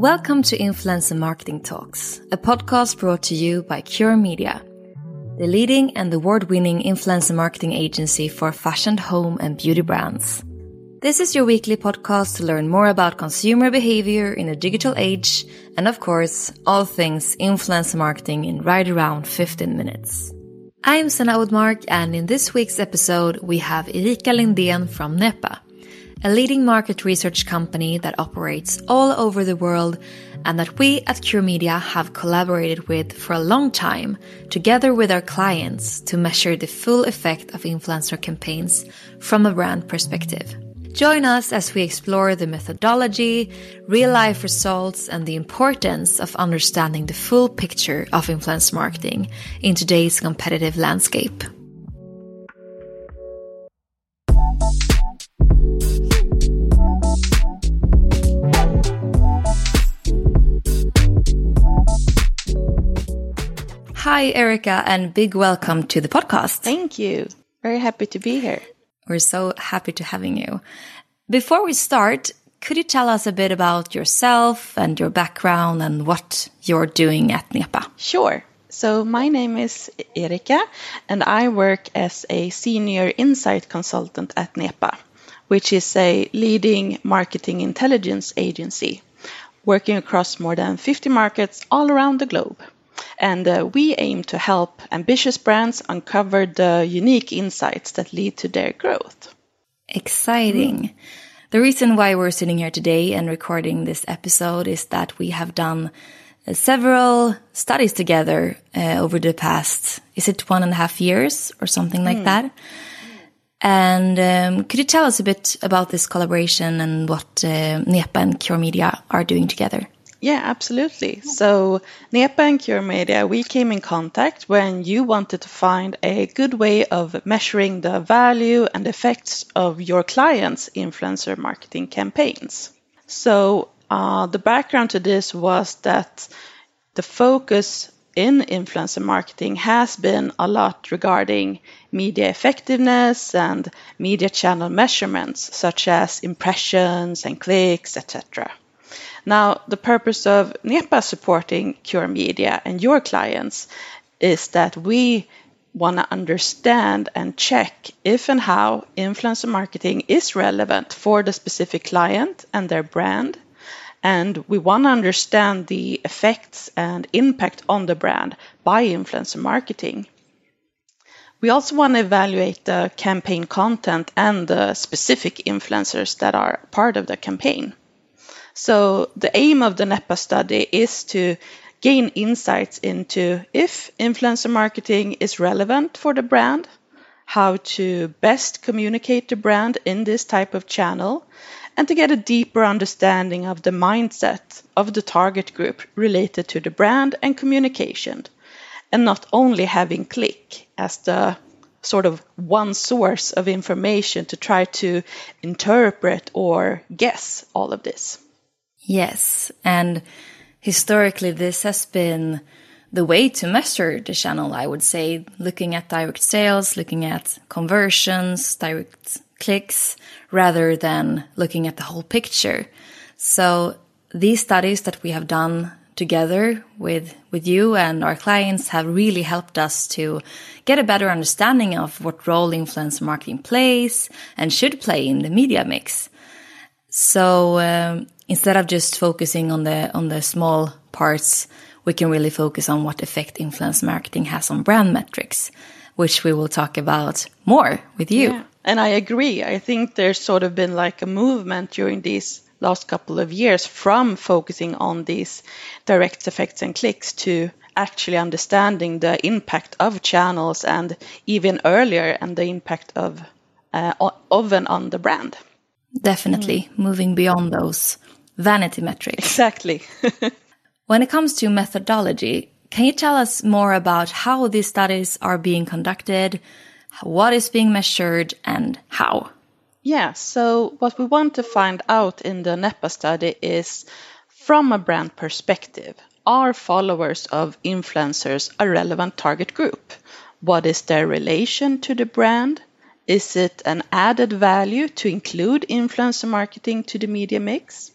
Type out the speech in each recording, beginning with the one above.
Welcome to Influencer Marketing Talks, a podcast brought to you by Cure Media, the leading and award winning influencer marketing agency for fashion, home, and beauty brands. This is your weekly podcast to learn more about consumer behavior in a digital age and, of course, all things influencer marketing in right around 15 minutes. I'm Sana Oudmark, and in this week's episode, we have Erika Lindén from NEPA a leading market research company that operates all over the world and that we at Cure Media have collaborated with for a long time, together with our clients, to measure the full effect of influencer campaigns from a brand perspective. Join us as we explore the methodology, real life results, and the importance of understanding the full picture of influence marketing in today's competitive landscape. Hi, Erika, and big welcome to the podcast. Thank you. Very happy to be here. We're so happy to having you. Before we start, could you tell us a bit about yourself and your background and what you're doing at NEPA? Sure. So, my name is Erika, and I work as a senior insight consultant at NEPA, which is a leading marketing intelligence agency working across more than 50 markets all around the globe. And uh, we aim to help ambitious brands uncover the unique insights that lead to their growth. Exciting. The reason why we're sitting here today and recording this episode is that we have done uh, several studies together uh, over the past, is it one and a half years or something like mm. that? And um, could you tell us a bit about this collaboration and what uh, NEPA and Cure Media are doing together? Yeah, absolutely. So, NEPA and Cure Media, we came in contact when you wanted to find a good way of measuring the value and effects of your clients' influencer marketing campaigns. So, uh, the background to this was that the focus in influencer marketing has been a lot regarding media effectiveness and media channel measurements, such as impressions and clicks, etc. Now, the purpose of NEPA supporting Cure Media and your clients is that we want to understand and check if and how influencer marketing is relevant for the specific client and their brand. And we want to understand the effects and impact on the brand by influencer marketing. We also want to evaluate the campaign content and the specific influencers that are part of the campaign. So the aim of the NEPA study is to gain insights into if influencer marketing is relevant for the brand, how to best communicate the brand in this type of channel, and to get a deeper understanding of the mindset of the target group related to the brand and communication, and not only having click as the sort of one source of information to try to interpret or guess all of this. Yes, and historically, this has been the way to measure the channel, I would say, looking at direct sales, looking at conversions, direct clicks, rather than looking at the whole picture. So these studies that we have done together with, with you and our clients have really helped us to get a better understanding of what role influencer marketing plays and should play in the media mix. So um, instead of just focusing on the on the small parts, we can really focus on what effect influence marketing has on brand metrics, which we will talk about more with you. Yeah. And I agree. I think there's sort of been like a movement during these last couple of years from focusing on these direct effects and clicks to actually understanding the impact of channels and even earlier and the impact of uh, of and on the brand. Definitely mm. moving beyond those vanity metrics. Exactly. when it comes to methodology, can you tell us more about how these studies are being conducted, what is being measured, and how? Yeah, so what we want to find out in the NEPA study is from a brand perspective, are followers of influencers a relevant target group? What is their relation to the brand? Is it an added value to include influencer marketing to the media mix?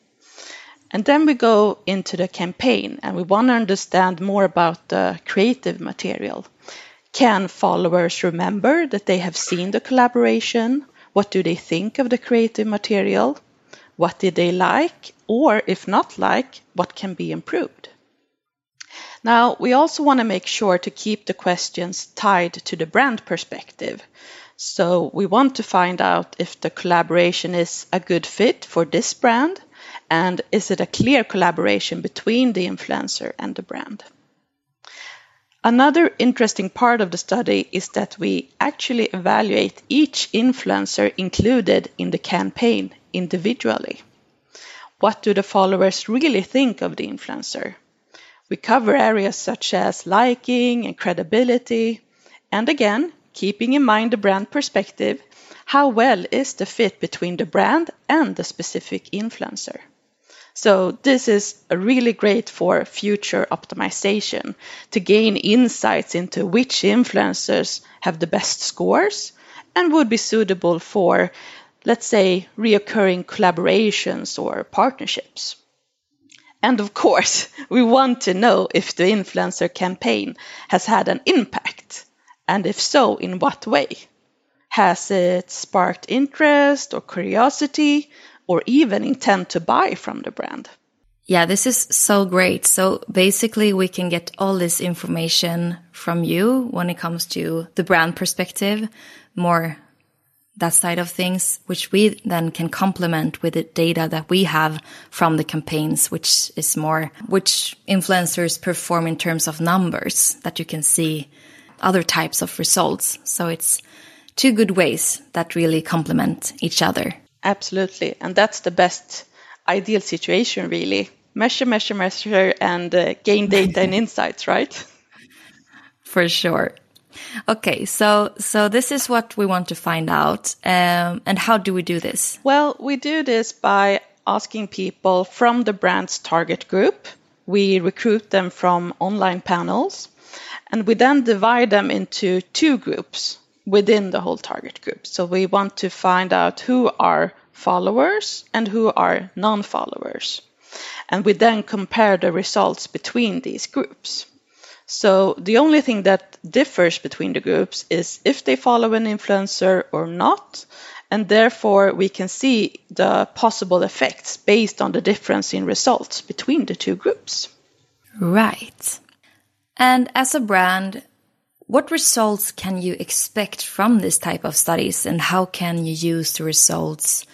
And then we go into the campaign and we want to understand more about the creative material. Can followers remember that they have seen the collaboration? What do they think of the creative material? What did they like? Or if not like, what can be improved? Now, we also want to make sure to keep the questions tied to the brand perspective. So we want to find out if the collaboration is a good fit for this brand and is it a clear collaboration between the influencer and the brand. Another interesting part of the study is that we actually evaluate each influencer included in the campaign individually. What do the followers really think of the influencer? We cover areas such as liking and credibility, and again, keeping in mind the brand perspective, how well is the fit between the brand and the specific influencer? So this is really great for future optimization to gain insights into which influencers have the best scores and would be suitable for, let's say, reoccurring collaborations or partnerships. And of course, we want to know if the influencer campaign has had an impact, and if so, in what way. Has it sparked interest or curiosity, or even intent to buy from the brand. Yeah, this is so great. So basically, we can get all this information from you when it comes to the brand perspective, more that side of things, which we then can complement with the data that we have from the campaigns, which is more which influencers perform in terms of numbers that you can see other types of results. So it's two good ways that really complement each other. Absolutely. And that's the best ideal situation, really. Measure, measure, measure, and uh, gain data and insights, right? For sure. Okay, so so this is what we want to find out, um, and how do we do this? Well, we do this by asking people from the brand's target group. We recruit them from online panels, and we then divide them into two groups within the whole target group. So we want to find out who are followers and who are non followers. And we then compare the results between these groups. So the only thing that differs between the groups is if they follow an influencer or not. And therefore, we can see the possible effects based on the difference in results between the two groups. Right. And as a brand, what results can you expect from this type of studies and how can you use the results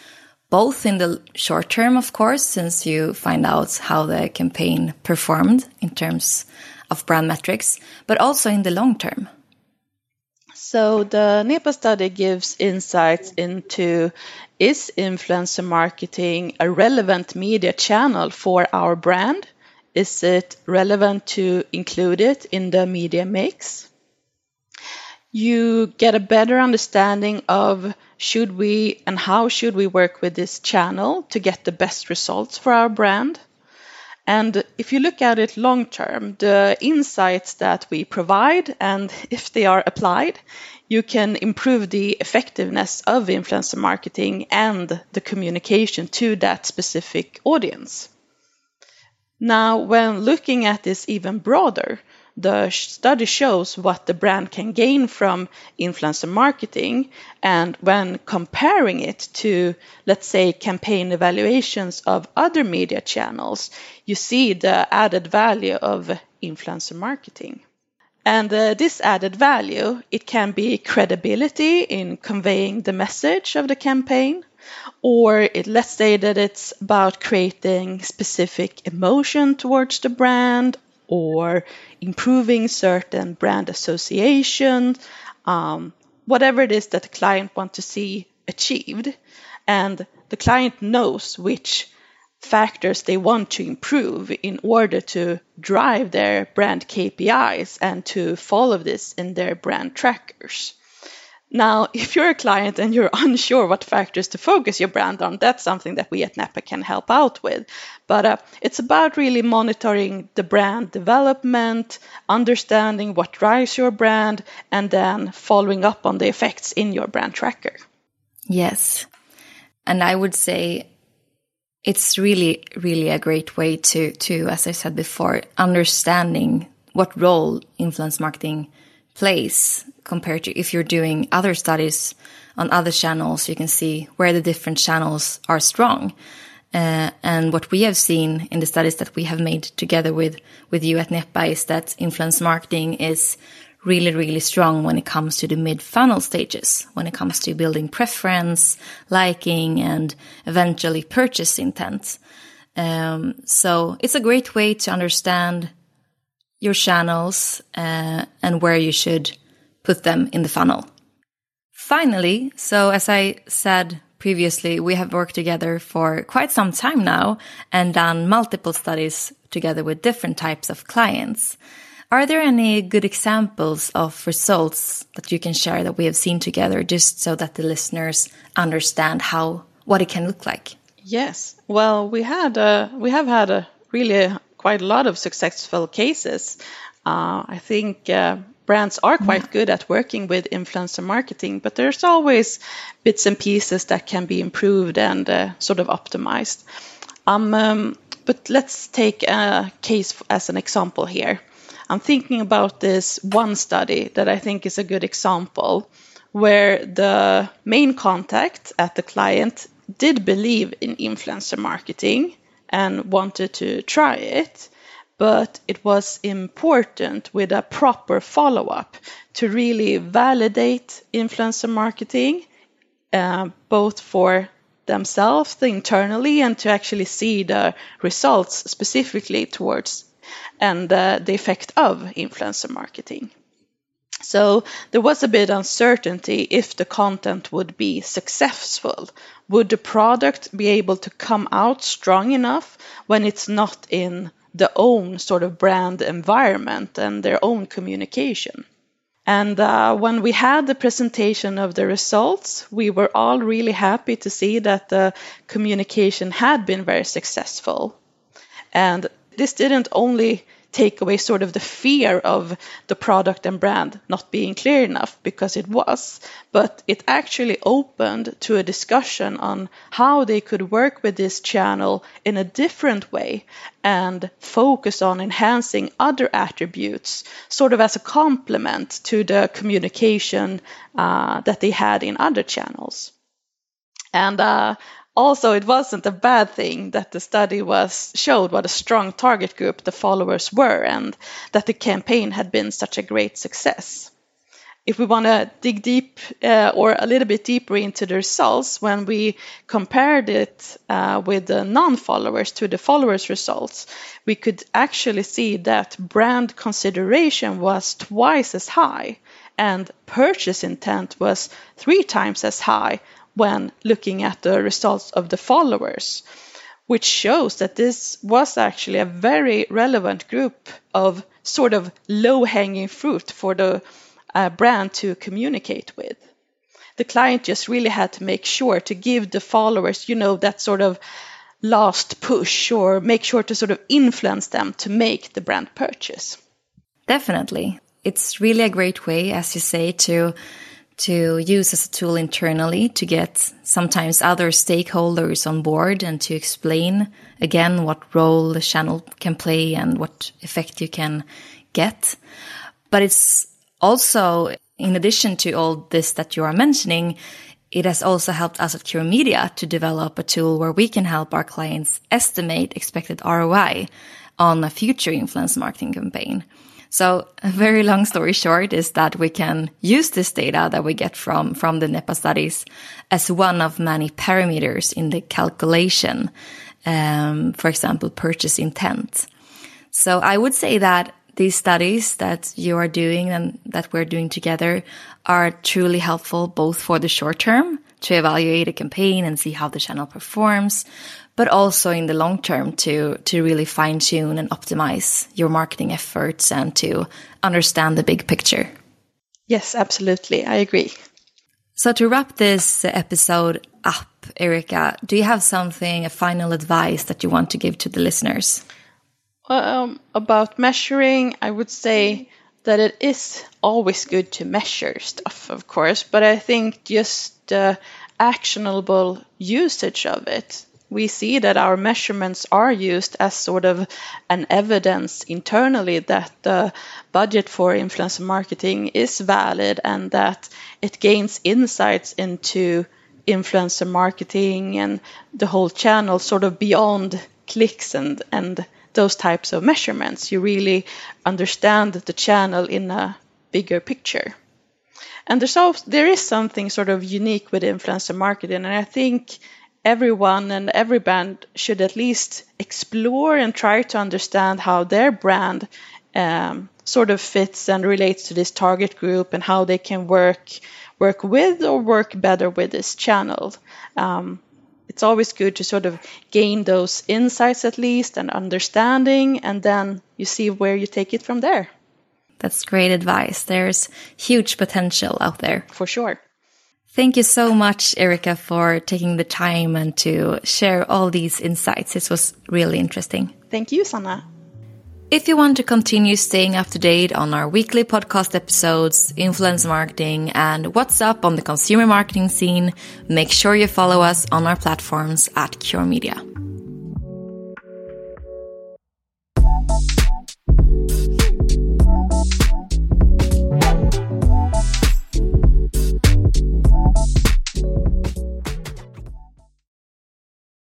both in the short term, of course, since you find out how the campaign performed in terms of brand metrics, but also in the long term? So the NEPA study gives insights into is influencer marketing a relevant media channel for our brand? Is it relevant to include it in the media mix? You get a better understanding of should we and how should we work with this channel to get the best results for our brand? And if you look at it long term, the insights that we provide and if they are applied, you can improve the effectiveness of influencer marketing and the communication to that specific audience. Now, when looking at this even broader, the study shows what the brand can gain from influencer marketing. And when comparing it to, let's say, campaign evaluations of other media channels, you see the added value of influencer marketing. And uh, this added value, it can be credibility in conveying the message of the campaign, or it, let's say that it's about creating specific emotion towards the brand or improving certain brand association, um, whatever it is that the client wants to see achieved. And the client knows which factors they want to improve in order to drive their brand KPIs and to follow this in their brand trackers. Now, if you're a client and you're unsure what factors to focus your brand on, that's something that we at NEPA can help out with. But uh, it's about really monitoring the brand development, understanding what drives your brand, and then following up on the effects in your brand tracker. Yes. And I would say it's really, really a great way to, to, as I said before, understanding what role influence marketing plays compared to if you're doing other studies on other channels, you can see where the different channels are strong. Uh, and what we have seen in the studies that we have made together with, with you at NEPA is that influence marketing is really, really strong when it comes to the mid funnel stages, when it comes to building preference, liking, and eventually purchase intent. Um, so it's a great way to understand your channels uh, and where you should put them in the funnel. Finally, so as I said previously, we have worked together for quite some time now and done multiple studies together with different types of clients. Are there any good examples of results that you can share that we have seen together just so that the listeners understand how what it can look like? Yes. Well, we had a, we have had a really quite a lot of successful cases. Uh, I think uh, brands are quite good at working with influencer marketing, but there's always bits and pieces that can be improved and uh, sort of optimized. Um, um, but let's take a case as an example here. I'm thinking about this one study that I think is a good example where the main contact at the client did believe in influencer marketing and wanted to try it, but it was important with a proper follow up to really validate influencer marketing, uh, both for themselves internally and to actually see the results specifically towards and uh, the effect of influencer marketing. So there was a bit of uncertainty if the content would be successful. Would the product be able to come out strong enough when it's not in the own sort of brand environment and their own communication? And uh, when we had the presentation of the results, we were all really happy to see that the communication had been very successful. And this didn't only take away sort of the fear of the product and brand not being clear enough because it was, but it actually opened to a discussion on how they could work with this channel in a different way and focus on enhancing other attributes, sort of as a complement to the communication uh, that they had in other channels. And uh, also it wasn't a bad thing that the study was showed what a strong target group the followers were and that the campaign had been such a great success. If we want to dig deep uh, or a little bit deeper into the results, when we compared it uh, with the non followers to the followers' results, we could actually see that brand consideration was twice as high and purchase intent was three times as high when looking at the results of the followers, which shows that this was actually a very relevant group of sort of low hanging fruit for the uh, brand to communicate with. The client just really had to make sure to give the followers, you know, that sort of last push or make sure to sort of influence them to make the brand purchase. Definitely. It's really a great way, as you say, to to use as a tool internally to get sometimes other stakeholders on board and to explain again what role the channel can play and what effect you can get. But it's also, in addition to all this that you are mentioning, it has also helped us at Cure Media to develop a tool where we can help our clients estimate expected ROI on a future influence marketing campaign. So a very long story short is that we can use this data that we get from, from the NEPA studies as one of many parameters in the calculation. Um, for example, purchase intent. So I would say that these studies that you are doing and that we're doing together are truly helpful both for the short term to evaluate a campaign and see how the channel performs, but also in the long term to, to really fine tune and optimize your marketing efforts and to understand the big picture. Yes, absolutely. I agree. So to wrap this episode up, Erika, do you have something, a final advice that you want to give to the listeners? Um, about measuring, I would say that it is always good to measure stuff, of course, but I think just the actionable usage of it we see that our measurements are used as sort of an evidence internally that the budget for influencer marketing is valid and that it gains insights into influencer marketing and the whole channel sort of beyond clicks and and those types of measurements. You really understand the channel in a bigger picture. And there's also, there is something sort of unique with influencer marketing and i think everyone and every brand should at least explore and try to understand how their brand um, sort of fits and relates to this target group and how they can work work with or work better with this channel. Um, it's always good to sort of gain those insights at least and understanding, and then you see where you take it from there. That's great advice. There's huge potential out there. For sure. Thank you so much, Erika, for taking the time and to share all these insights. This was really interesting. Thank you, Sanna. If you want to continue staying up to date on our weekly podcast episodes, influence marketing, and what's up on the consumer marketing scene, make sure you follow us on our platforms at Cure Media.